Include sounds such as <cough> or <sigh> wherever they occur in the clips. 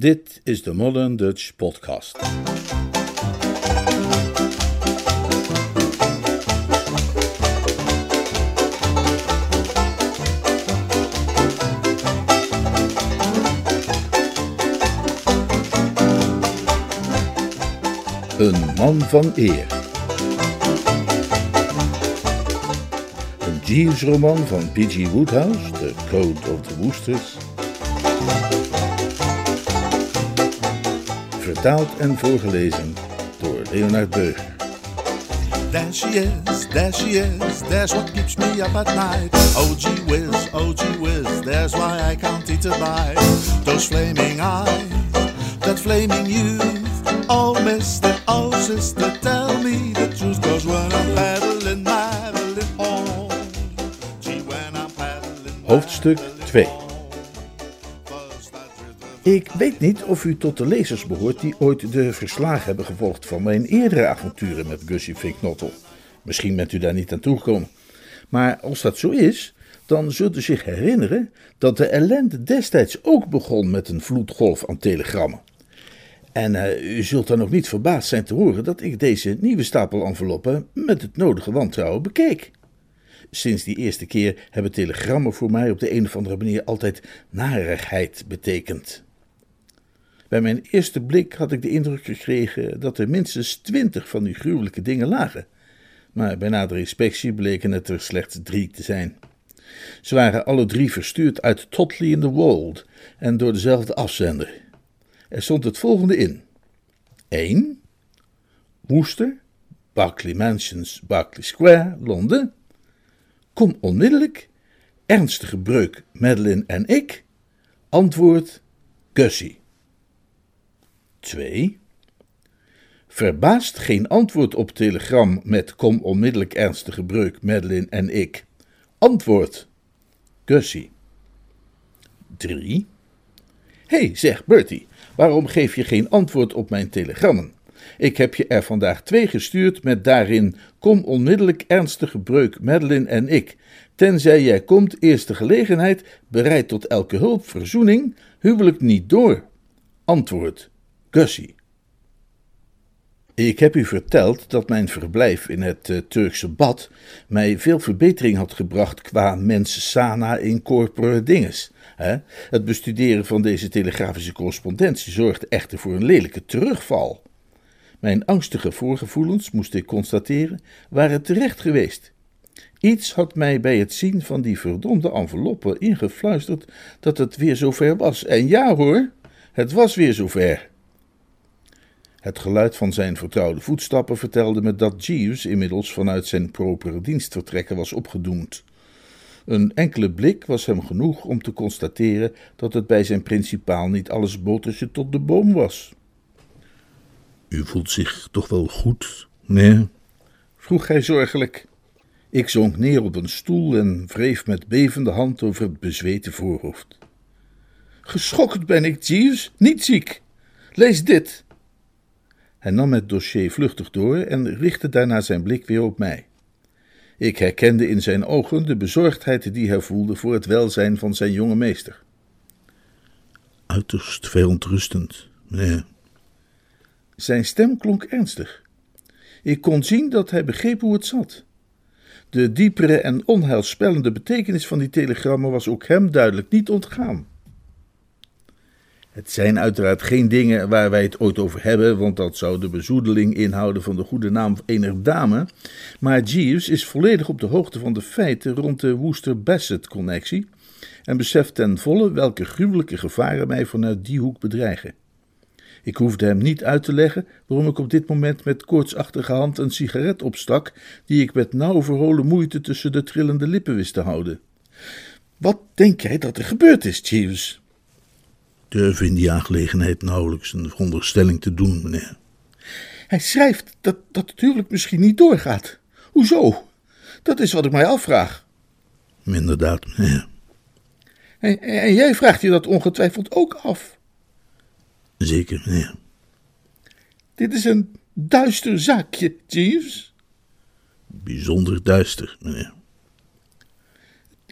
Dit is de Modern Dutch Podcast. Een man van eer. Een Jeeves-roman van P.G. Woodhouse, The Code of the Woosters. Vertaald en voorgelezen door Leonard Beug. There she is, there she is, there's what keeps me up at night. Oh gee whiz, oh gee whiz, there's why I can't eat a bite. Those flaming eyes, that flaming youth. Oh mister, oh sister, tell me the truth. Cause when I'm paddling, paddling home. Gee, when I'm paddling, Hoofdstuk paddling 2. Ik weet niet of u tot de lezers behoort die ooit de verslagen hebben gevolgd van mijn eerdere avonturen met Gussie Finknottel. Misschien bent u daar niet aan toegekomen. Maar als dat zo is, dan zult u zich herinneren dat de ellende destijds ook begon met een vloedgolf aan telegrammen. En eh, u zult dan ook niet verbaasd zijn te horen dat ik deze nieuwe stapel enveloppen met het nodige wantrouwen bekeek. Sinds die eerste keer hebben telegrammen voor mij op de een of andere manier altijd narigheid betekend. Bij mijn eerste blik had ik de indruk gekregen dat er minstens twintig van die gruwelijke dingen lagen. Maar bij nadere inspectie bleken het er slechts drie te zijn. Ze waren alle drie verstuurd uit Totley in the Wold en door dezelfde afzender. Er stond het volgende in: 1. Worcester, Berkeley Mansions, Berkeley Square, Londen. Kom onmiddellijk. Ernstige breuk, Madeline en ik. Antwoord, Gussie. 2. Verbaasd geen antwoord op telegram met kom onmiddellijk ernstige breuk, Madeline en ik. Antwoord, Gussie. 3. Hé, hey, zeg Bertie, waarom geef je geen antwoord op mijn telegrammen? Ik heb je er vandaag twee gestuurd met daarin: Kom onmiddellijk ernstige breuk, Madeline en ik. Tenzij jij komt, eerste gelegenheid, bereid tot elke hulp, verzoening, huwelijk niet door. Antwoord: Gussie. Ik heb u verteld dat mijn verblijf in het eh, Turkse bad mij veel verbetering had gebracht qua mens sana in corpore dinges. Het bestuderen van deze telegrafische correspondentie zorgde echter voor een lelijke terugval. Mijn angstige voorgevoelens, moest ik constateren, waren terecht geweest. Iets had mij bij het zien van die verdomde enveloppen ingefluisterd dat het weer zover was. En ja hoor, het was weer zover. Het geluid van zijn vertrouwde voetstappen vertelde me dat Jeeves inmiddels vanuit zijn propere dienstvertrekken was opgedoemd. Een enkele blik was hem genoeg om te constateren dat het bij zijn principaal niet alles botertje tot de boom was. U voelt zich toch wel goed, nee? vroeg hij zorgelijk. Ik zonk neer op een stoel en wreef met bevende hand over het bezweten voorhoofd. Geschokt ben ik, Jeeves, niet ziek. Lees dit. Hij nam het dossier vluchtig door en richtte daarna zijn blik weer op mij. Ik herkende in zijn ogen de bezorgdheid die hij voelde voor het welzijn van zijn jonge meester. Uiterst verontrustend, meneer. Zijn stem klonk ernstig. Ik kon zien dat hij begreep hoe het zat. De diepere en onheilspellende betekenis van die telegrammen was ook hem duidelijk niet ontgaan. Het zijn uiteraard geen dingen waar wij het ooit over hebben, want dat zou de bezoedeling inhouden van de goede naam ener dame. Maar Jeeves is volledig op de hoogte van de feiten rond de Worcester-Bassett-connectie en beseft ten volle welke gruwelijke gevaren mij vanuit die hoek bedreigen. Ik hoefde hem niet uit te leggen waarom ik op dit moment met koortsachtige hand een sigaret opstak, die ik met nauw verholen moeite tussen de trillende lippen wist te houden. Wat denk jij dat er gebeurd is, Jeeves? Durf in die aangelegenheid nauwelijks een veronderstelling te doen, meneer. Hij schrijft dat, dat het huwelijk misschien niet doorgaat. Hoezo? Dat is wat ik mij afvraag. Inderdaad, meneer. En, en jij vraagt je dat ongetwijfeld ook af. Zeker, meneer. Dit is een duister zaakje, Jeeves. Bijzonder duister, meneer.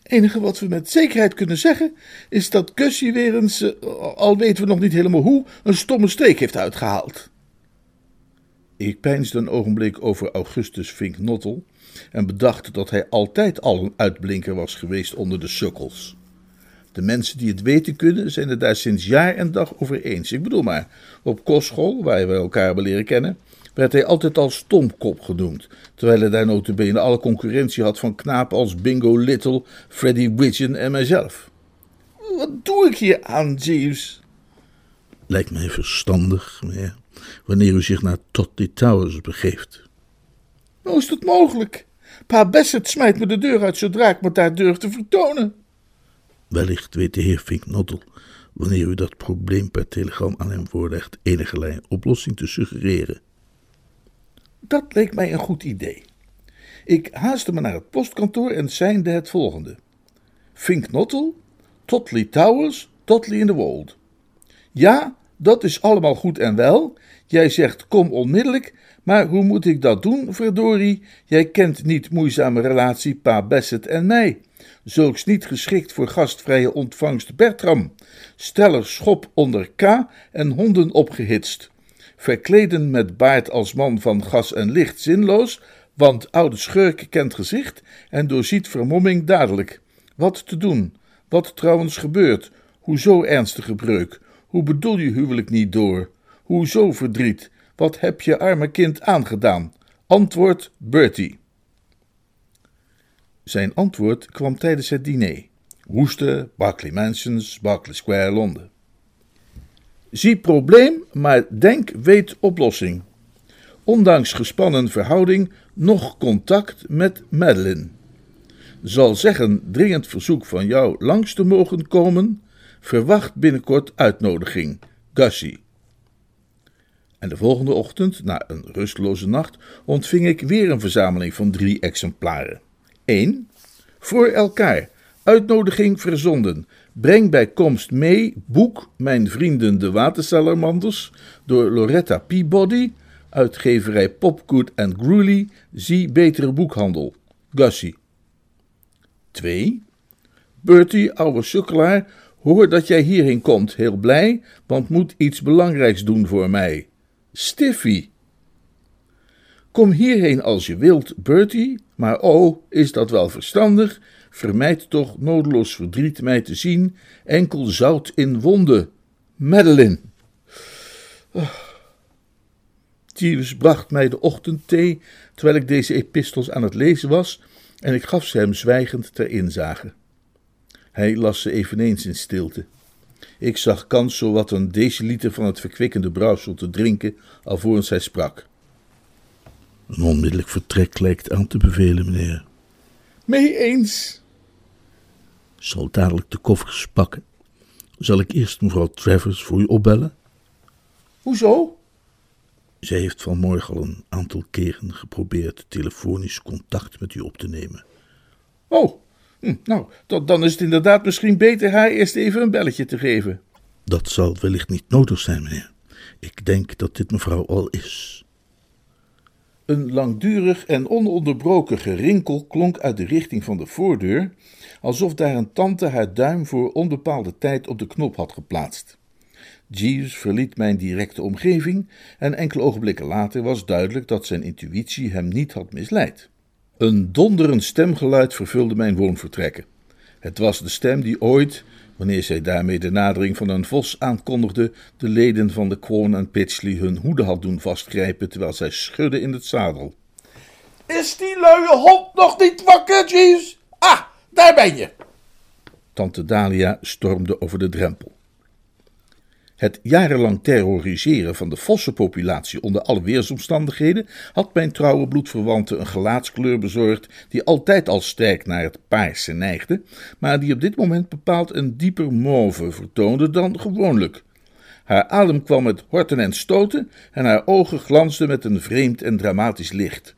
Enige wat we met zekerheid kunnen zeggen is dat Gussie weer eens, eh, al weten we nog niet helemaal hoe, een stomme streek heeft uitgehaald. Ik peinsde een ogenblik over Augustus Fink Nottel en bedacht dat hij altijd al een uitblinker was geweest onder de sukkels. De mensen die het weten kunnen, zijn het daar sinds jaar en dag over eens. Ik bedoel maar, op kostschool, waar we elkaar hebben leren kennen, werd hij altijd al stomkop genoemd, terwijl hij daar notabene alle concurrentie had van knapen als Bingo Little, Freddy Widgeon en mijzelf. Wat doe ik hier aan, Jeeves? Lijkt mij verstandig, meneer, wanneer u zich naar Totley Towers begeeft. Hoe is dat mogelijk? Pa Bassett smijt me de deur uit zodra ik me daar durf te vertonen. Wellicht weet de heer Finknottel, wanneer u dat probleem per telegram aan hem voorlegt, enige oplossing te suggereren. Dat leek mij een goed idee. Ik haastte me naar het postkantoor en seinde het volgende: Finknottel, Totley Towers, Totley in the Wold. Ja, dat is allemaal goed en wel. Jij zegt kom onmiddellijk, maar hoe moet ik dat doen, verdorie? Jij kent niet moeizame relatie pa Bassett en mij. Zulks niet geschikt voor gastvrije ontvangst Bertram. Steller schop onder K en honden opgehitst. Verkleden met baard als man van gas en licht zinloos, want oude schurk kent gezicht en doorziet vermomming dadelijk. Wat te doen? Wat trouwens gebeurt? Hoezo ernstige breuk? Hoe bedoel je huwelijk niet door? Hoezo verdriet? Wat heb je arme kind aangedaan? Antwoord Bertie. Zijn antwoord kwam tijdens het diner. Woeste, Berkeley Mansions, Berkeley Square, Londen. Zie probleem, maar denk weet oplossing. Ondanks gespannen verhouding nog contact met Madeline. Zal zeggen dringend verzoek van jou langs te mogen komen. Verwacht binnenkort uitnodiging. Gussie. En de volgende ochtend, na een rusteloze nacht, ontving ik weer een verzameling van drie exemplaren. 1. Voor elkaar. Uitnodiging verzonden. Breng bij komst mee boek Mijn Vrienden de Watersalamanders door Loretta Peabody, uitgeverij Popgood and Gruely, zie betere boekhandel. Gussie. 2. Bertie, oude sukkelaar, hoor dat jij hierheen komt, heel blij, want moet iets belangrijks doen voor mij. Stiffy. Kom hierheen als je wilt, Bertie, maar oh, is dat wel verstandig? Vermijd toch nodeloos verdriet mij te zien, enkel zout in wonden. Madeline. Oh. Bracht mij de ochtendthee terwijl ik deze epistels aan het lezen was, en ik gaf ze hem zwijgend ter inzage. Hij las ze eveneens in stilte. Ik zag kans zowat een deciliter van het verkwikkende brouwsel te drinken, alvorens hij sprak. Een onmiddellijk vertrek lijkt aan te bevelen, meneer. Mee eens. Zal dadelijk de koffers pakken. Zal ik eerst mevrouw Travers voor u opbellen? Hoezo? Zij heeft vanmorgen al een aantal keren geprobeerd telefonisch contact met u op te nemen. Oh, hm, nou, dan is het inderdaad misschien beter haar eerst even een belletje te geven. Dat zal wellicht niet nodig zijn, meneer. Ik denk dat dit mevrouw al is. Een langdurig en ononderbroken gerinkel klonk uit de richting van de voordeur, alsof daar een tante haar duim voor onbepaalde tijd op de knop had geplaatst. Jeeves verliet mijn directe omgeving en enkele ogenblikken later was duidelijk dat zijn intuïtie hem niet had misleid. Een donderend stemgeluid vervulde mijn woonvertrekken. Het was de stem die ooit, wanneer zij daarmee de nadering van een vos aankondigde, de leden van de Quorn en Pitchley hun hoeden had doen vastgrijpen terwijl zij schudden in het zadel. Is die luie hond nog niet wakker, Jeeves? Ah, daar ben je! Tante Dalia stormde over de drempel. Het jarenlang terroriseren van de vossenpopulatie onder alle weersomstandigheden had mijn trouwe bloedverwante een gelaatskleur bezorgd die altijd al sterk naar het paarse neigde, maar die op dit moment bepaald een dieper mauve vertoonde dan gewoonlijk. Haar adem kwam met horten en stoten en haar ogen glansden met een vreemd en dramatisch licht.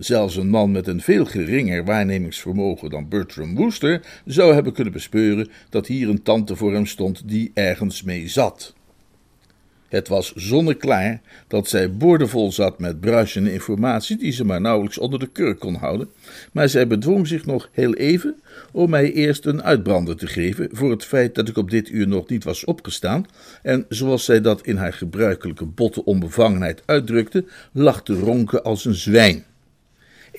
Zelfs een man met een veel geringer waarnemingsvermogen dan Bertram Wooster zou hebben kunnen bespeuren dat hier een tante voor hem stond die ergens mee zat. Het was zonneklaar dat zij boordevol zat met bruisende informatie die ze maar nauwelijks onder de kurk kon houden, maar zij bedwong zich nog heel even om mij eerst een uitbrander te geven voor het feit dat ik op dit uur nog niet was opgestaan en, zoals zij dat in haar gebruikelijke botte onbevangenheid uitdrukte, lag te ronken als een zwijn.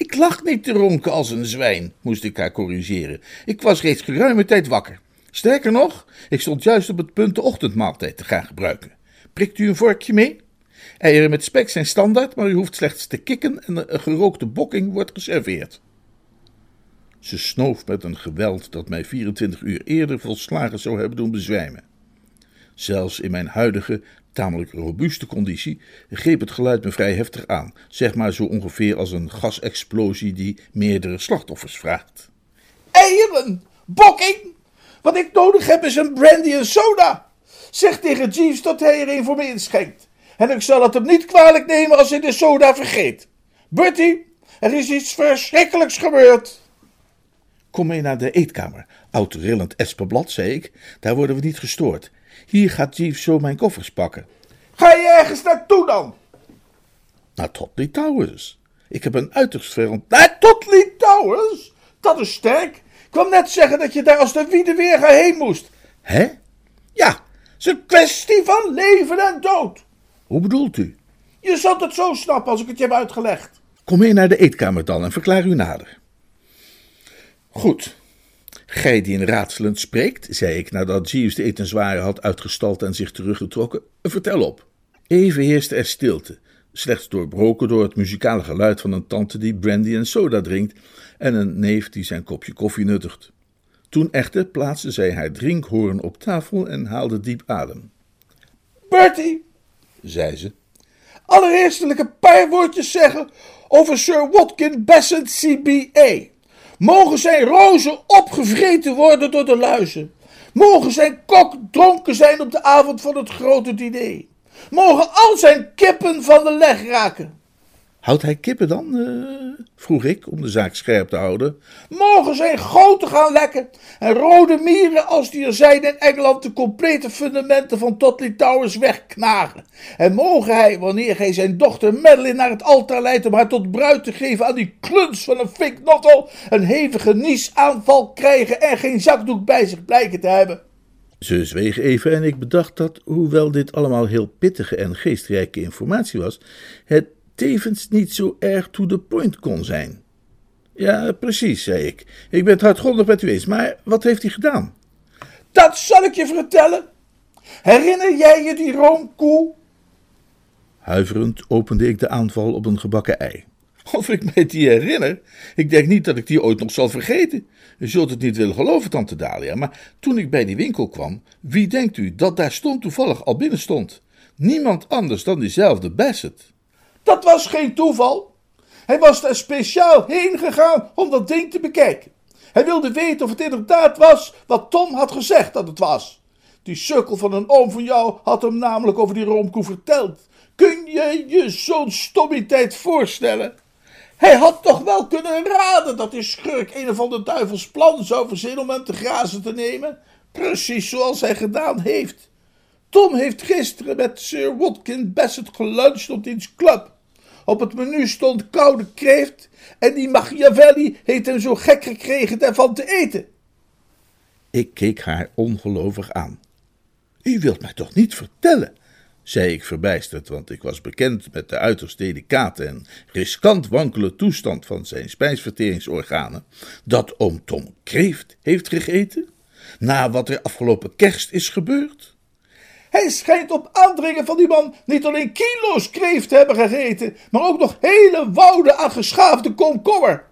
Ik lag niet te ronken als een zwijn, moest ik haar corrigeren. Ik was reeds geruime tijd wakker. Sterker nog, ik stond juist op het punt de ochtendmaaltijd te gaan gebruiken. Prikt u een vorkje mee? Eieren met spek zijn standaard, maar u hoeft slechts te kikken en een gerookte bokking wordt geserveerd. Ze snoof met een geweld dat mij 24 uur eerder volslagen zou hebben doen bezwijmen. Zelfs in mijn huidige, tamelijk robuuste conditie greep het geluid me vrij heftig aan, zeg maar zo ongeveer als een gasexplosie die meerdere slachtoffers vraagt. Eieren! Bokking! Wat ik nodig heb is een brandy en soda! Zeg tegen Jeeves dat hij er een voor me inschenkt. En ik zal het hem niet kwalijk nemen als hij de soda vergeet. Bertie, er is iets verschrikkelijks gebeurd. Kom mee naar de eetkamer, oud rillend espenblad, zei ik. Daar worden we niet gestoord. Hier gaat Jeeves zo mijn koffers pakken. Ga je ergens naartoe dan? Naar Totley Towers. Ik heb een uiterst veel... Naar Totley Towers? Dat is sterk. Ik kwam net zeggen dat je daar als de wiede weer heen moest. Hè? Ja, het is een kwestie van leven en dood. Hoe bedoelt u? Je zult het zo snappen als ik het je heb uitgelegd. Kom mee naar de eetkamer dan en verklaar u nader. Goed. Gij die in raadselend spreekt, zei ik nadat Jeeves de etenswaren had uitgestald en zich teruggetrokken, vertel op. Even heerste er stilte, slechts doorbroken door het muzikale geluid van een tante die brandy en soda drinkt en een neef die zijn kopje koffie nuttigt. Toen echter plaatste zij haar drinkhoorn op tafel en haalde diep adem. Bertie, zei ze, allereerst wil ik een paar woordjes zeggen over Sir Watkin Besant CBA. Mogen zijn rozen opgevreten worden door de luizen. Mogen zijn kok dronken zijn op de avond van het grote diner. Mogen al zijn kippen van de leg raken. Houdt hij kippen dan? Uh, vroeg ik, om de zaak scherp te houden. Mogen zijn goten gaan lekken en rode mieren, als die er zijn in Engeland, de complete fundamenten van Totley Towers wegknagen. En mogen hij, wanneer hij zijn dochter Madeline naar het altaar leidt om haar tot bruid te geven aan die kluns van een fink nottel, een hevige niesaanval krijgen en geen zakdoek bij zich blijken te hebben. Ze zweeg even en ik bedacht dat, hoewel dit allemaal heel pittige en geestrijke informatie was, het tevens niet zo erg to the point kon zijn. Ja, precies, zei ik. Ik ben het hardgrondig met u eens, maar wat heeft hij gedaan? Dat zal ik je vertellen. Herinner jij je die roomkoe? Huiverend opende ik de aanval op een gebakken ei. Of ik mij die herinner? Ik denk niet dat ik die ooit nog zal vergeten. U zult het niet willen geloven, tante Dalia, maar toen ik bij die winkel kwam, wie denkt u dat daar stond toevallig al binnen stond? Niemand anders dan diezelfde Bassett. Dat was geen toeval. Hij was daar speciaal heen gegaan om dat ding te bekijken. Hij wilde weten of het inderdaad was wat Tom had gezegd dat het was. Die sukkel van een oom van jou had hem namelijk over die roomkoe verteld. Kun je je zo'n stommiteit voorstellen? Hij had toch wel kunnen raden dat die schurk een of ander duivels plan zou verzinnen om hem te grazen te nemen? Precies zoals hij gedaan heeft. Tom heeft gisteren met Sir Watkin Bassett geluncht op diens club. Op het menu stond koude kreeft en die Machiavelli heeft hem zo gek gekregen daarvan te eten. Ik keek haar ongelovig aan. U wilt mij toch niet vertellen, zei ik verbijsterd, want ik was bekend met de uiterst delicate en riskant wankele toestand van zijn spijsverteringsorganen, dat oom Tom kreeft heeft gegeten, na wat er afgelopen kerst is gebeurd? Hij schijnt op aandringen van die man niet alleen kilo's kreeft te hebben gegeten, maar ook nog hele wouden aan geschaafde komkommer.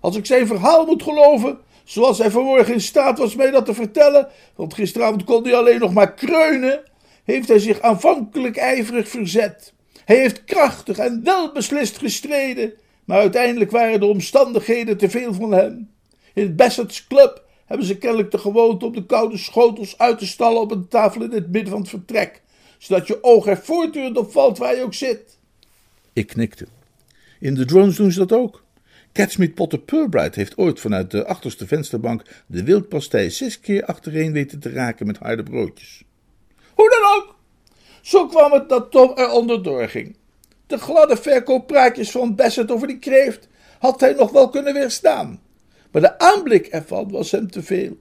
Als ik zijn verhaal moet geloven, zoals hij vanmorgen in staat was mij dat te vertellen, want gisteravond kon hij alleen nog maar kreunen, heeft hij zich aanvankelijk ijverig verzet. Hij heeft krachtig en welbeslist gestreden, maar uiteindelijk waren de omstandigheden te veel van hem. In Bassett's Club hebben ze kennelijk de gewoonte om de koude schotels uit te stallen op een tafel in het midden van het vertrek, zodat je oog er voortdurend op valt waar je ook zit. Ik knikte. In de drones doen ze dat ook. Catsmeet Potter Purbright heeft ooit vanuit de achterste vensterbank de wildpastei zes keer achtereen weten te raken met harde broodjes. Hoe dan ook, Zo kwam het dat Tom er onderdoor ging. De gladde verkooppraatjes van Bassett over die kreeft had hij nog wel kunnen weerstaan. Maar de aanblik ervan was hem te veel.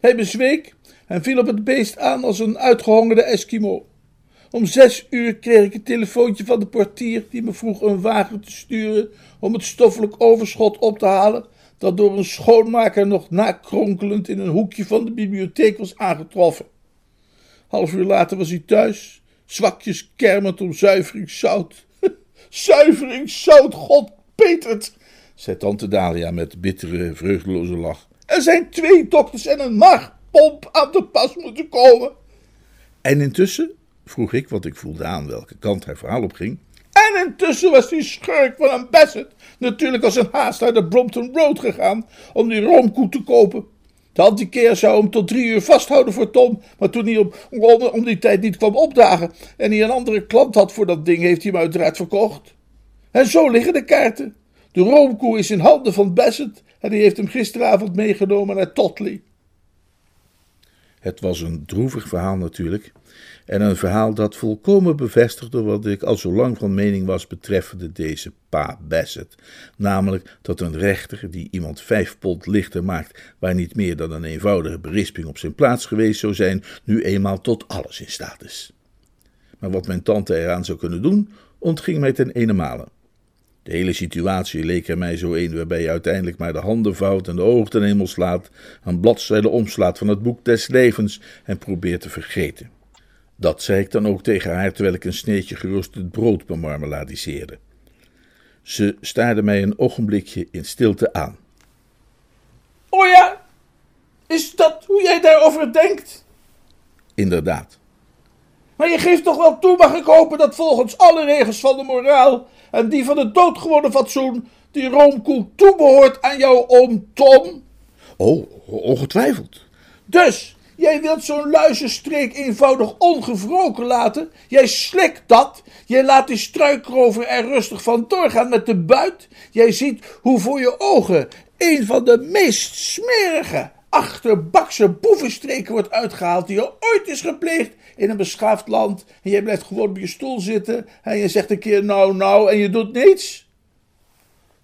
Hij bezweek en viel op het beest aan als een uitgehongerde Eskimo. Om zes uur kreeg ik een telefoontje van de portier die me vroeg een wagen te sturen om het stoffelijk overschot op te halen dat door een schoonmaker nog nakronkelend in een hoekje van de bibliotheek was aangetroffen. Half uur later was hij thuis, zwakjes kermend om zuiveringszout. <laughs> zuiveringszout, god Petert, zei tante Dalia met bittere, vreugdeloze lach. Er zijn twee dokters en een maagpomp aan de pas moeten komen. En intussen, vroeg ik, want ik voelde aan welke kant haar verhaal op ging. En intussen was die schurk van een natuurlijk als een haast naar de Brompton Road gegaan om die roomkoe te kopen. De antikeer zou hem tot drie uur vasthouden voor Tom, maar toen hij om, om, om die tijd niet kwam opdagen en hij een andere klant had voor dat ding, heeft hij hem uiteraard verkocht. En zo liggen de kaarten. De roomkoe is in handen van Bassett en die heeft hem gisteravond meegenomen naar Totley. Het was een droevig verhaal natuurlijk, en een verhaal dat volkomen bevestigde wat ik al zo lang van mening was betreffende deze pa Bassett. Namelijk dat een rechter die iemand vijf pond lichter maakt, waar niet meer dan een eenvoudige berisping op zijn plaats geweest zou zijn, nu eenmaal tot alles in staat is. Maar wat mijn tante eraan zou kunnen doen, ontging mij ten ene De hele situatie leek er mij zo een waarbij je uiteindelijk maar de handen vouwt en de ogen ten hemel slaat, een bladzijde omslaat van het boek des levens en probeert te vergeten. Dat zei ik dan ook tegen haar terwijl ik een sneetje geroosterd brood bemarmeladiseerde. Ze staarde mij een ogenblikje in stilte aan. O oh ja, is dat hoe jij daarover denkt? Inderdaad. Maar je geeft toch wel toe, mag ik hopen, dat volgens alle regels van de moraal en die van het doodgewone fatsoen die roomkoe toebehoort aan jouw oom Tom? Oh, ongetwijfeld. Dus, Jij wilt zo'n luizenstreek eenvoudig ongevroken laten. Jij slikt dat. Jij laat die struikrover er rustig van doorgaan met de buit. Jij ziet hoe voor je ogen een van de meest smerige, achterbakse boevenstreken wordt uitgehaald die er ooit is gepleegd in een beschaafd land. En jij blijft gewoon op je stoel zitten en je zegt een keer nou nou en je doet niets.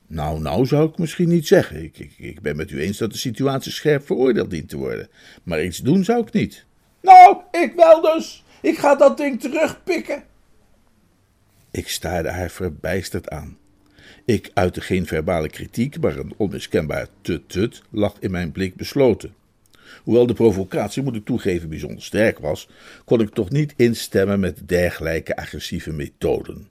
Nou, nou zou ik misschien niet zeggen. Ik, ik, ik ben met u eens dat de situatie scherp veroordeeld dient te worden. Maar iets doen zou ik niet. Nou, ik wel dus. Ik ga dat ding terugpikken. Ik staarde haar verbijsterd aan. Ik uitte geen verbale kritiek, maar een onmiskenbaar tut-tut lag in mijn blik besloten. Hoewel de provocatie, moet ik toegeven, bijzonder sterk was, kon ik toch niet instemmen met dergelijke agressieve methoden.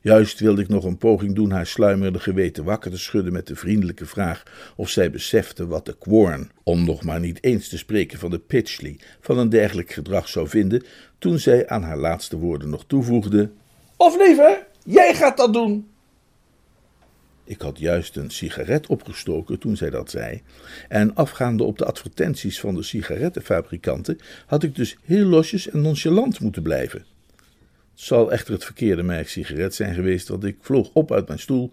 Juist wilde ik nog een poging doen haar sluimerende geweten wakker te schudden met de vriendelijke vraag of zij besefte wat de Quorn, om nog maar niet eens te spreken van de Pitchley, van een dergelijk gedrag zou vinden, toen zij aan haar laatste woorden nog toevoegde: Of liever, jij gaat dat doen. Ik had juist een sigaret opgestoken toen zij dat zei, en afgaande op de advertenties van de sigarettenfabrikanten had ik dus heel losjes en nonchalant moeten blijven zal echter het verkeerde merk sigaret zijn geweest, want ik vloog op uit mijn stoel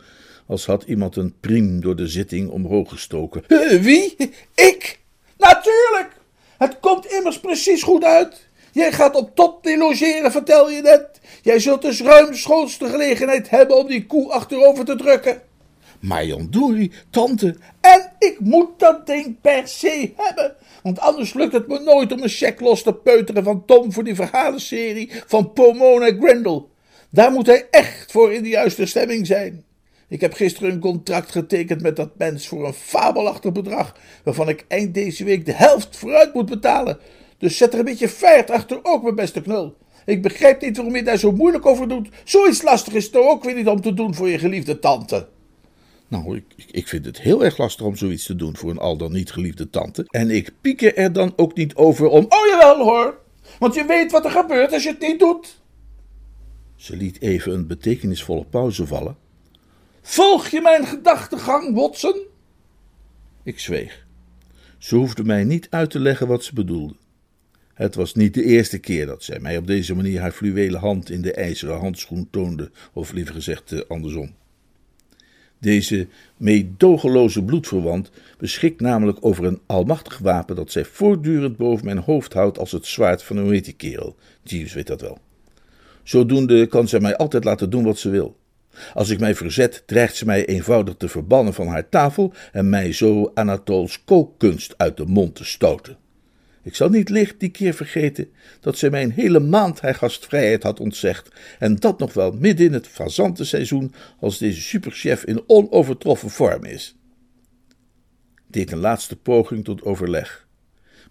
als had iemand een priem door de zitting omhoog gestoken. Wie? Ik? Natuurlijk! Het komt immers precies goed uit. Jij gaat op top logeren, vertel je net. Jij zult dus ruimschoots de gelegenheid hebben om die koe achterover te drukken. Maar Jandori, tante. En ik moet dat ding per se hebben. Want anders lukt het me nooit om een cheque los te peuteren van Tom voor die verhalenserie van Pomona Grendel. Daar moet hij echt voor in de juiste stemming zijn. Ik heb gisteren een contract getekend met dat mens voor een fabelachtig bedrag, waarvan ik eind deze week de helft vooruit moet betalen. Dus zet er een beetje feit achter ook, mijn beste knul. Ik begrijp niet waarom je daar zo moeilijk over doet. Zoiets lastig is toch ook weer niet om te doen voor je geliefde tante. Nou, ik, ik vind het heel erg lastig om zoiets te doen voor een al dan niet geliefde tante. En ik pieker er dan ook niet over om. Oh jawel hoor, want je weet wat er gebeurt als je het niet doet. Ze liet even een betekenisvolle pauze vallen. Volg je mijn gedachtegang, Watson? Ik zweeg. Ze hoefde mij niet uit te leggen wat ze bedoelde. Het was niet de eerste keer dat zij mij op deze manier haar fluwelen hand in de ijzeren handschoen toonde, of liever gezegd eh, andersom. Deze meedogenloze bloedverwant beschikt namelijk over een almachtig wapen dat zij voortdurend boven mijn hoofd houdt als het zwaard van een wete kerel. Jeeves weet dat wel. Zodoende kan zij mij altijd laten doen wat ze wil. Als ik mij verzet, dreigt ze mij eenvoudig te verbannen van haar tafel en mij zo Anatols kookkunst uit de mond te stoten. Ik zal niet licht die keer vergeten dat zij mij een hele maand haar gastvrijheid had ontzegd, en dat nog wel midden in het fazantenseizoen, als deze superchef in onovertroffen vorm is. Deed een laatste poging tot overleg.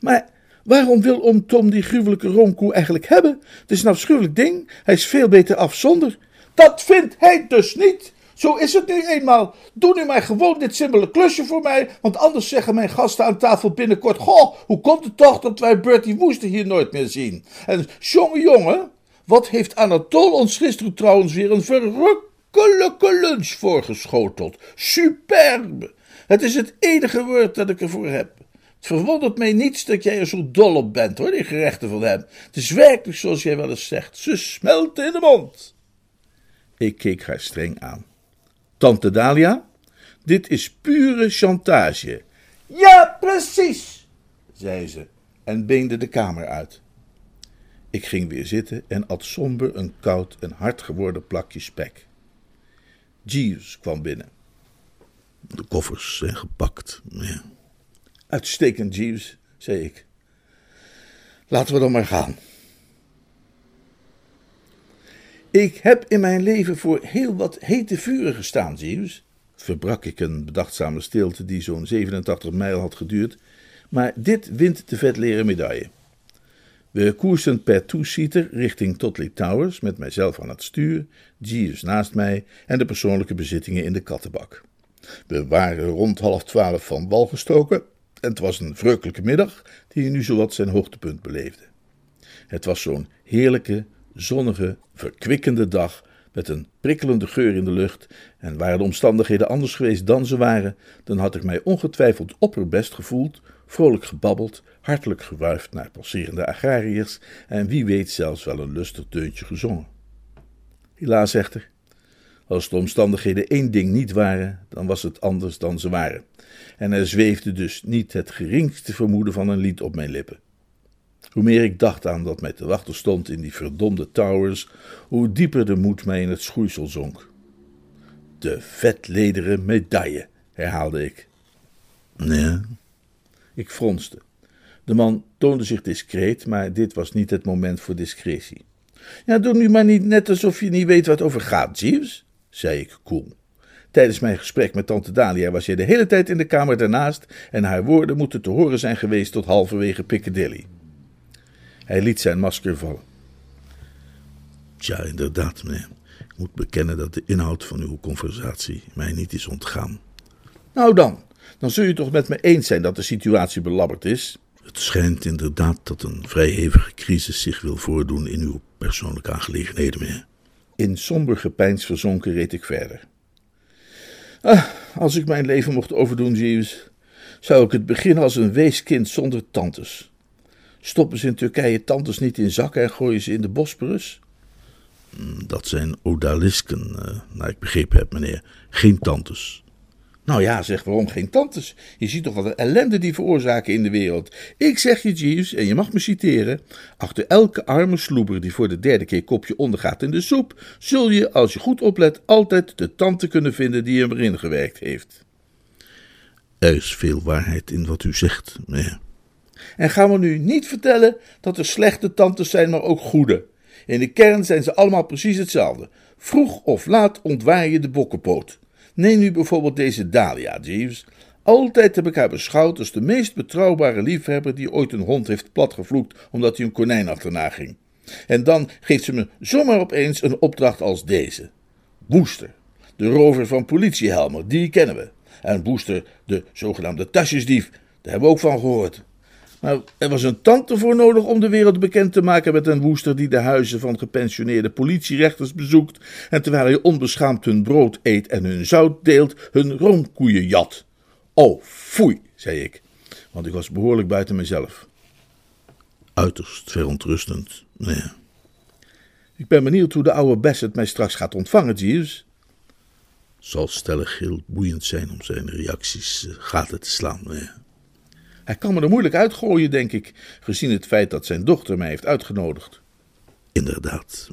Maar waarom wil oom Tom die gruwelijke roomkoe eigenlijk hebben? Het is een afschuwelijk ding, hij is veel beter af zonder. Dat vindt hij dus niet. Zo is het nu eenmaal. Doe nu maar gewoon dit simpele klusje voor mij, want anders zeggen mijn gasten aan tafel binnenkort: Goh, hoe komt het toch dat wij Bertie Woester hier nooit meer zien? En jonge jongen, wat heeft Anatol ons gisteren trouwens weer een verrukkelijke lunch voorgeschoteld? Superbe! Het is het enige woord dat ik ervoor heb. Het verwondert mij niets dat jij er zo dol op bent, hoor, die gerechten van hem. Het is werkelijk zoals jij wel eens zegt: ze smelten in de mond. Ik keek haar streng aan. Tante Dalia, dit is pure chantage. Ja, precies, zei ze en beende de kamer uit. Ik ging weer zitten en at somber een koud en hard geworden plakje spek. Jeeves kwam binnen. De koffers zijn gepakt. Ja. Uitstekend, Jeeves, zei ik. Laten we dan maar gaan. Ik heb in mijn leven voor heel wat hete vuren gestaan, Jeeves. Verbrak ik een bedachtzame stilte die zo'n 87 mijl had geduurd, maar dit wint de vetleren medaille. We koersen per two-seater richting Totley Towers met mijzelf aan het stuur, Jeeves naast mij en de persoonlijke bezittingen in de kattenbak. We waren rond half twaalf van wal gestoken en het was een vreugdelijke middag die nu zowat zijn hoogtepunt beleefde. Het was zo'n heerlijke, zonnige, verkwikkende dag met een prikkelende geur in de lucht, en waren de omstandigheden anders geweest dan ze waren, dan had ik mij ongetwijfeld opperbest gevoeld, vrolijk gebabbeld, hartelijk gewuifd naar passerende agrariërs en wie weet zelfs wel een lustig deuntje gezongen. Helaas echter, als de omstandigheden één ding niet waren, dan was het anders dan ze waren, en er zweefde dus niet het geringste vermoeden van een lied op mijn lippen. Hoe meer ik dacht aan dat mij te wachten stond in die verdomde towers, hoe dieper de moed mij in het schoeisel zonk. De vetlederen medaille, herhaalde ik. Nee. Ik fronste. De man toonde zich discreet, maar dit was niet het moment voor discretie. Ja, doe nu maar niet net alsof je niet weet wat over gaat, Jeeves, zei ik koel. Tijdens mijn gesprek met tante Dalia was jij de hele tijd in de kamer daarnaast en haar woorden moeten te horen zijn geweest tot halverwege Piccadilly. Hij liet zijn masker vallen. Tja, inderdaad, meneer. Ik moet bekennen dat de inhoud van uw conversatie mij niet is ontgaan. Nou dan, dan zul je toch met me eens zijn dat de situatie belabberd is? Het schijnt inderdaad dat een vrij hevige crisis zich wil voordoen in uw persoonlijke aangelegenheden, meneer. In somber gepeins verzonken reed ik verder. Ah, als ik mijn leven mocht overdoen, Jeeves, zou ik het beginnen als een weeskind zonder tantes. Stoppen ze in Turkije tantes niet in zakken en gooien ze in de Bosporus? Hmm, dat zijn odalisken, naar ik begrepen heb, meneer. Geen tantes. Nou ja, zeg waarom geen tantes? Je ziet toch wat een ellende die veroorzaken in de wereld. Ik zeg je, Jeeves, en je mag me citeren: achter elke arme sloeber die voor de derde keer kopje ondergaat in de soep, zul je, als je goed oplet, altijd de tante kunnen vinden die hem erin gewerkt heeft. Er is veel waarheid in wat u zegt, meneer. En gaan we nu niet vertellen dat er slechte tantes zijn, maar ook goede. In de kern zijn ze allemaal precies hetzelfde. Vroeg of laat ontwaar je de bokkenpoot. Neem nu bijvoorbeeld deze Dahlia, Jeeves. Altijd heb ik haar beschouwd als de meest betrouwbare liefhebber die ooit een hond heeft platgevloekt omdat hij een konijn achterna ging. En dan geeft ze me zomaar opeens een opdracht als deze. Booster, de rover van politiehelmer, die kennen we. En Booster, de zogenaamde tasjesdief, daar hebben we ook van gehoord. Er was een tante voor nodig om de wereld bekend te maken met een woester die de huizen van gepensioneerde politierechters bezoekt en terwijl hij onbeschaamd hun brood eet en hun zout deelt, hun roomkoeien jat. Oh, foei, zei ik, want ik was behoorlijk buiten mezelf. Uiterst verontrustend, nee. Ik ben benieuwd hoe de oude Bassett mij straks gaat ontvangen, Jeeves. Zal stellig heel boeiend zijn om zijn reacties uh, gaten te slaan, nee. Hij kan me er moeilijk uitgooien, denk ik, gezien het feit dat zijn dochter mij heeft uitgenodigd. Inderdaad.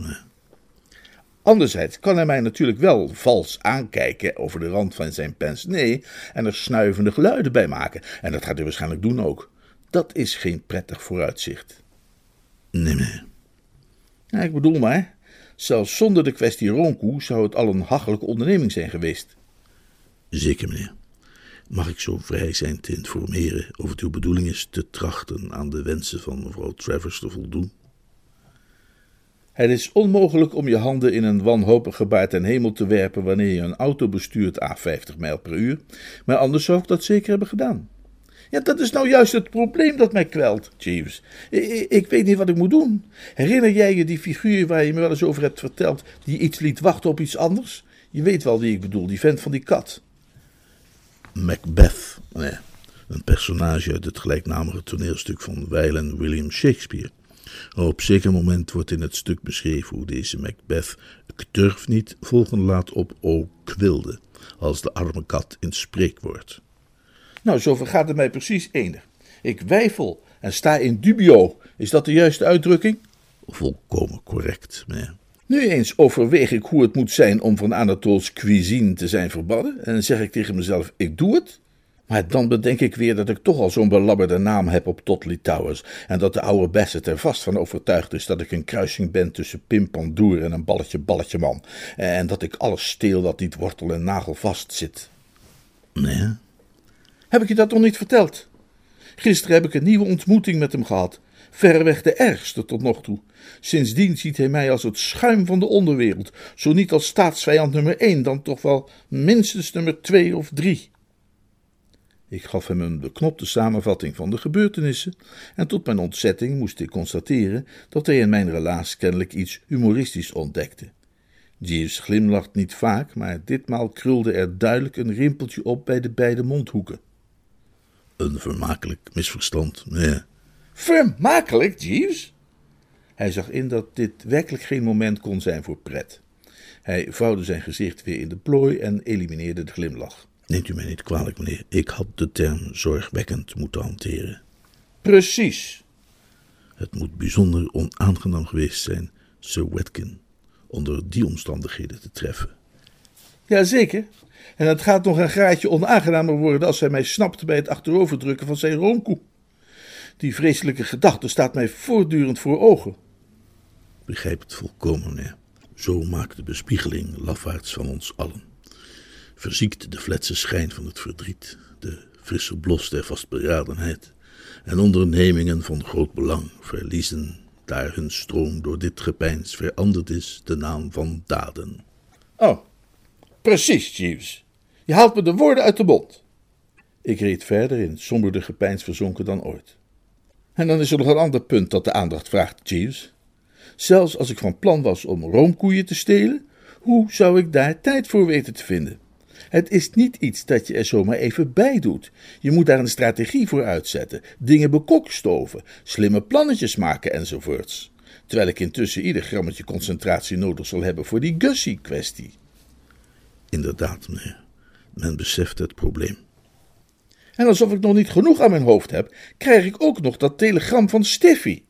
Anderzijds kan hij mij natuurlijk wel vals aankijken over de rand van zijn pensnee en er snuivende geluiden bij maken. En dat gaat hij waarschijnlijk doen ook. Dat is geen prettig vooruitzicht. Nee, meneer. Ja, ik bedoel maar, zelfs zonder de kwestie Ronkoe zou het al een hachelijke onderneming zijn geweest. Zeker, meneer. Mag ik zo vrij zijn te informeren of het uw bedoeling is te trachten aan de wensen van mevrouw Travers te voldoen? Het is onmogelijk om je handen in een wanhopig gebaar ten hemel te werpen wanneer je een auto bestuurt à 50 mijl per uur, maar anders zou ik dat zeker hebben gedaan. Ja, dat is nou juist het probleem dat mij kwelt, Jeeves. Ik, ik weet niet wat ik moet doen. Herinner jij je die figuur waar je me wel eens over hebt verteld, die iets liet wachten op iets anders? Je weet wel wie ik bedoel, die vent van die kat. Macbeth, een personage uit het gelijknamige toneelstuk van Weil en William Shakespeare. Op zeker moment wordt in het stuk beschreven hoe deze Macbeth ik durf niet volgen laat op o kwilde, als de arme kat in spreekwoord. Nou, zo vergaat het mij precies enig. Ik wijfel en sta in dubio. Is dat de juiste uitdrukking? Volkomen correct, meneer. Nu eens overweeg ik hoe het moet zijn om van Anatols cuisine te zijn verbannen. En zeg ik tegen mezelf: ik doe het. Maar dan bedenk ik weer dat ik toch al zo'n belabberde naam heb op Totley Towers. En dat de oude Bassett er vast van overtuigd is dat ik een kruising ben tussen Pim Pandoer en een balletje balletje man. En dat ik alles steel dat niet wortel en nagel vast zit. Nee, Heb ik je dat nog niet verteld? Gisteren heb ik een nieuwe ontmoeting met hem gehad. Verreweg de ergste tot nog toe. Sindsdien ziet hij mij als het schuim van de onderwereld. Zo niet als staatsvijand nummer één, dan toch wel minstens nummer twee of drie. Ik gaf hem een beknopte samenvatting van de gebeurtenissen, en tot mijn ontzetting moest ik constateren dat hij in mijn relaas kennelijk iets humoristisch ontdekte. Jeeves glimlacht niet vaak, maar ditmaal krulde er duidelijk een rimpeltje op bij de beide mondhoeken. een vermakelijk misverstand, meneer. Vermakelijk, Jeeves? Hij zag in dat dit werkelijk geen moment kon zijn voor pret. Hij vouwde zijn gezicht weer in de plooi en elimineerde de glimlach. Neemt u mij niet kwalijk, meneer. Ik had de term zorgwekkend moeten hanteren. Precies. Het moet bijzonder onaangenaam geweest zijn Sir Watkin onder die omstandigheden te treffen. Jazeker. En het gaat nog een graadje onaangenamer worden als hij mij snapt bij het achteroverdrukken van zijn roomkoe. Die vreselijke gedachte staat mij voortdurend voor ogen. Begrijp het volkomen, meneer. Zo maakt de bespiegeling lafaards van ons allen. Verziekt de fletse schijn van het verdriet, de frisse blos der vastberadenheid, en ondernemingen van groot belang verliezen, daar hun stroom door dit gepeins veranderd is, de naam van daden. Oh, precies, Jeeves. Je haalt me de woorden uit de mond. Ik reed verder in somberder gepeins verzonken dan ooit. En dan is er nog een ander punt dat de aandacht vraagt, Jeeves. Zelfs als ik van plan was om roomkoeien te stelen, hoe zou ik daar tijd voor weten te vinden? Het is niet iets dat je er zomaar even bij doet. Je moet daar een strategie voor uitzetten, dingen bekokstoven, slimme plannetjes maken enzovoorts. Terwijl ik intussen ieder grammetje concentratie nodig zal hebben voor die Gussie-kwestie. Inderdaad, meneer. Men beseft het probleem. En alsof ik nog niet genoeg aan mijn hoofd heb, krijg ik ook nog dat telegram van Steffi.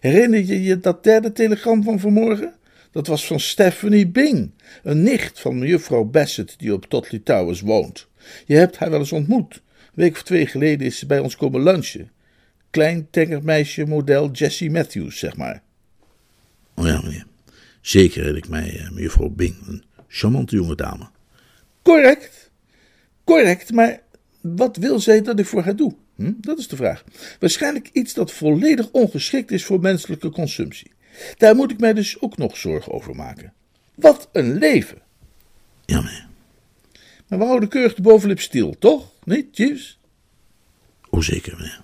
Herinner je je dat derde telegram van vanmorgen? Dat was van Stephanie Bing, een nicht van mejuffrouw Bassett die op Totley Towers woont. Je hebt haar wel eens ontmoet. Een week of twee geleden is ze bij ons komen lunchen. Klein, tenger meisje, model Jessie Matthews, zeg maar. Oh ja, meneer. Zeker herinner ik mij eh, mevrouw Bing, een charmante jonge dame. Correct. Correct, maar wat wil zij dat ik voor haar doe? Hm? Dat is de vraag. Waarschijnlijk iets dat volledig ongeschikt is voor menselijke consumptie. Daar moet ik mij dus ook nog zorgen over maken. Wat een leven! Ja, meneer. Maar we houden keurig de bovenlip stil, toch? Niet, Jeeves? Oh, zeker, meneer.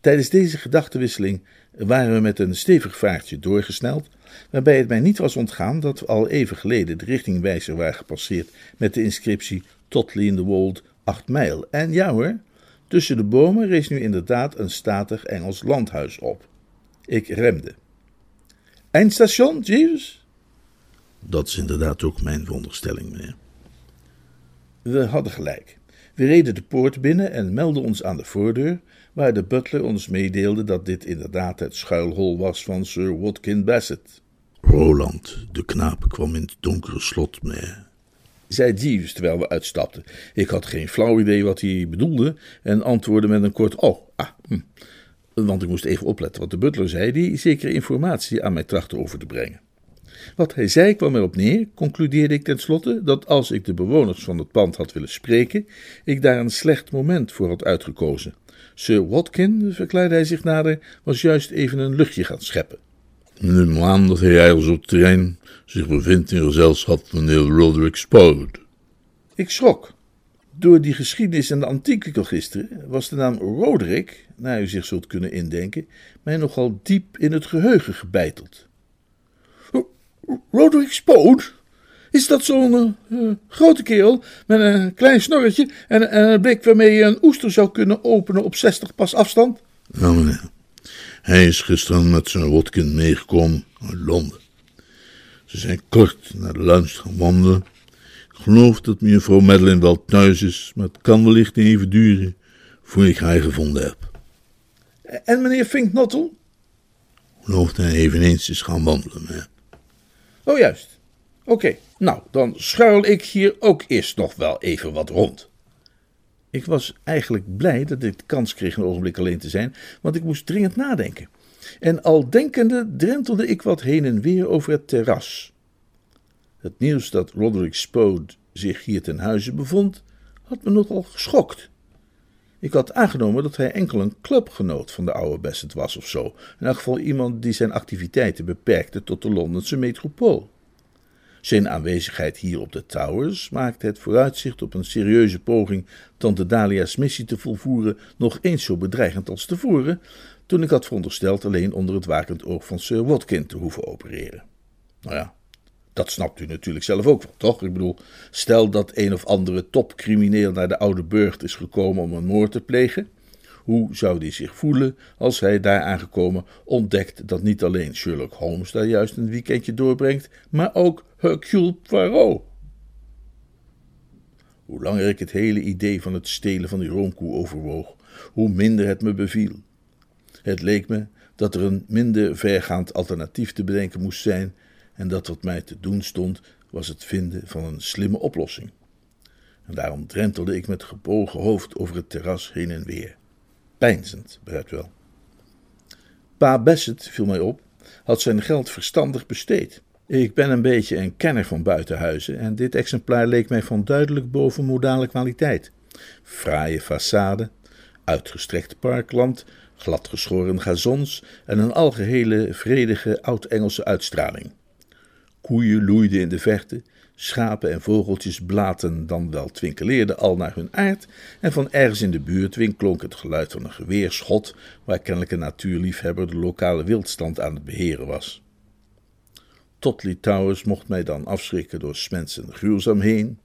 Tijdens deze gedachtenwisseling waren we met een stevig vaartje doorgesneld, waarbij het mij niet was ontgaan dat we al even geleden de richtingwijzer waren gepasseerd met de inscriptie The Wold 8 mijl. En ja hoor, tussen de bomen rees nu inderdaad een statig Engels landhuis op. Ik remde. Eindstation, Jeeves? Dat is inderdaad ook mijn veronderstelling, meneer. We hadden gelijk. We reden de poort binnen en meldden ons aan de voordeur, waar de butler ons meedeelde dat dit inderdaad het schuilhol was van Sir Watkin Bassett. Roland, de knaap, kwam in het donkere slot mee. Zei Jeeves terwijl we uitstapten. Ik had geen flauw idee wat hij bedoelde en antwoordde met een kort oh, ah, hm. Want ik moest even opletten wat de butler zei, die zekere informatie aan mij trachtte over te brengen. Wat hij zei kwam erop neer, concludeerde ik tenslotte, dat als ik de bewoners van het pand had willen spreken, ik daar een slecht moment voor had uitgekozen. Sir Watkin, verklaarde hij zich nader, was juist even een luchtje gaan scheppen. Neem aan dat hij ergens op terrein zich bevindt in gezelschap van meneer Roderick Spode. Ik schrok. Door die geschiedenis en de antiekwikkel gisteren was de naam Roderick, naar u zich zult kunnen indenken, mij nogal diep in het geheugen gebeiteld. Roderick Spode? Is dat zo'n uh, grote kerel met een klein snorretje en, en, een blik waarmee je een oester zou kunnen openen op 60 pas afstand? Ja, meneer. Hij is gisteren met zijn Watkin meegekomen uit Londen. Ze zijn kort naar de lunch gaan wandelen. Ik geloof dat mevrouw Madeline wel thuis is, maar het kan wellicht even duren voor ik haar gevonden heb. En meneer Fink Nottel? Geloof dat hij eveneens is gaan wandelen. Oh, juist. Oké, nou, dan schuil ik hier ook eerst nog wel even wat rond. Ik was eigenlijk blij dat ik de kans kreeg een ogenblik alleen te zijn, want ik moest dringend nadenken. En al denkende drentelde ik wat heen en weer over het terras. Het nieuws dat Roderick Spode zich hier ten huize bevond, had me nogal geschokt. Ik had aangenomen dat hij enkel een clubgenoot van de oude Bassett was of zo. In elk geval iemand die zijn activiteiten beperkte tot de Londense metropool. Zijn aanwezigheid hier op de Towers maakte het vooruitzicht op een serieuze poging tante Dalia's missie te volvoeren nog eens zo bedreigend als tevoren, toen ik had verondersteld alleen onder het wakend oog van Sir Watkin te hoeven opereren. Nou ja, dat snapt u natuurlijk zelf ook wel, toch? Ik bedoel, stel dat een of andere topcrimineel naar de oude burcht is gekomen om een moord te plegen. Hoe zou hij zich voelen als hij daar aangekomen ontdekt dat niet alleen Sherlock Holmes daar juist een weekendje doorbrengt, maar ook Hercule Poirot? Hoe langer ik het hele idee van het stelen van die roomkoe overwoog, hoe minder het me beviel. Het leek me dat er een minder vergaand alternatief te bedenken moest zijn en dat wat mij te doen stond was het vinden van een slimme oplossing. En daarom drentelde ik met gebogen hoofd over het terras heen en weer. Pijnzend, begrijpt wel. Pa Bassett, viel mij op, had zijn geld verstandig besteed. Ik ben een beetje een kenner van buitenhuizen en dit exemplaar leek mij van duidelijk boven modale kwaliteit. Fraaie façade, uitgestrekt parkland, gladgeschoren gazons en een algehele vredige oud-Engelse uitstraling. Koeien loeiden in de verte, schapen en vogeltjes blaten dan wel twinkeleerden al naar hun aard, en van ergens in de buurt klonk het geluid van een geweerschot, waar kennelijk een natuurliefhebber de lokale wildstand aan het beheren was. Totley Towers mocht mij dan afschrikken door Smensen gruwzaam heen.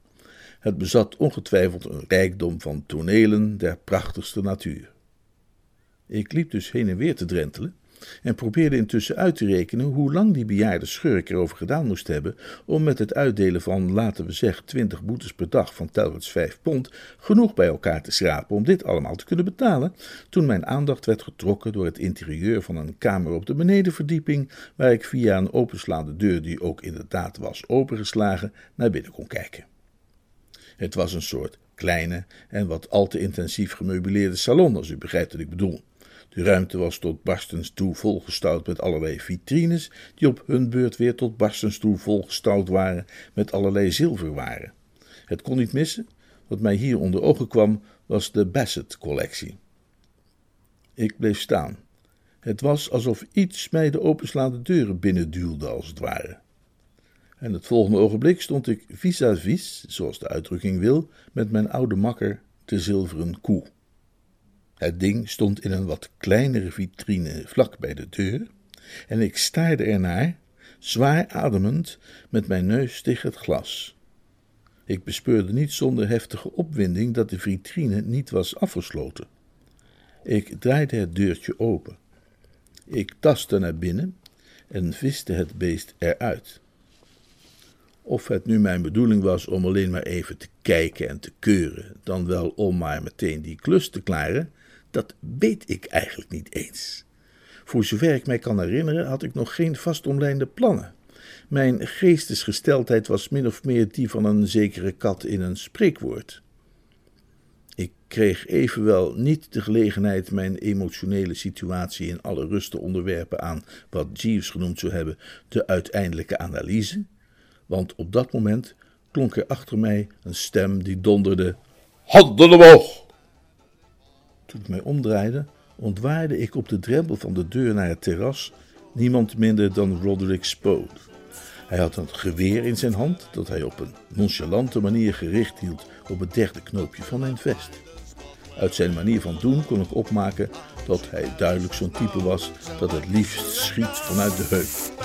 Het bezat ongetwijfeld een rijkdom van tonelen der prachtigste natuur. Ik liep dus heen en weer te drentelen, en probeerde intussen uit te rekenen hoe lang die bejaarde schurk erover gedaan moest hebben om met het uitdelen van, laten we zeggen, twintig boetes per dag van telkens vijf pond genoeg bij elkaar te schrapen om dit allemaal te kunnen betalen, toen mijn aandacht werd getrokken door het interieur van een kamer op de benedenverdieping, waar ik via een openslaande deur, die ook inderdaad was opengeslagen, naar binnen kon kijken. Het was een soort kleine en wat al te intensief gemeubileerde salon, als u begrijpt wat ik bedoel. De ruimte was tot barstens toe volgestouwd met allerlei vitrines, die op hun beurt weer tot barstens toe volgestouwd waren met allerlei zilverwaren. Het kon niet missen. Wat mij hier onder ogen kwam, was de Bassett-collectie. Ik bleef staan. Het was alsof iets mij de openslaande deuren binnenduwde, als het ware. En het volgende ogenblik stond ik vis-à-vis, zoals de uitdrukking wil, met mijn oude makker, de zilveren koe. Het ding stond in een wat kleinere vitrine vlak bij de deur, en ik staarde ernaar, zwaar ademend, met mijn neus tegen het glas. Ik bespeurde niet zonder heftige opwinding dat de vitrine niet was afgesloten. Ik draaide het deurtje open. Ik tastte naar binnen en viste het beest eruit. Of het nu mijn bedoeling was om alleen maar even te kijken en te keuren, dan wel om maar meteen die klus te klaren, dat weet ik eigenlijk niet eens. Voor zover ik mij kan herinneren, had ik nog geen vastomlijnde plannen. Mijn geestesgesteldheid was min of meer die van een zekere kat in een spreekwoord. Ik kreeg evenwel niet de gelegenheid mijn emotionele situatie in alle rust te onderwerpen aan wat Jeeves genoemd zou hebben de uiteindelijke analyse, want op dat moment klonk er achter mij een stem die donderde: Handen omhoog! Toen ik mij omdraaide, ontwaarde ik op de drempel van de deur naar het terras niemand minder dan Roderick Spode. Hij had een geweer in zijn hand dat hij op een nonchalante manier gericht hield op het derde knoopje van mijn vest. Uit zijn manier van doen kon ik opmaken dat hij duidelijk zo'n type was dat het liefst schiet vanuit de heup.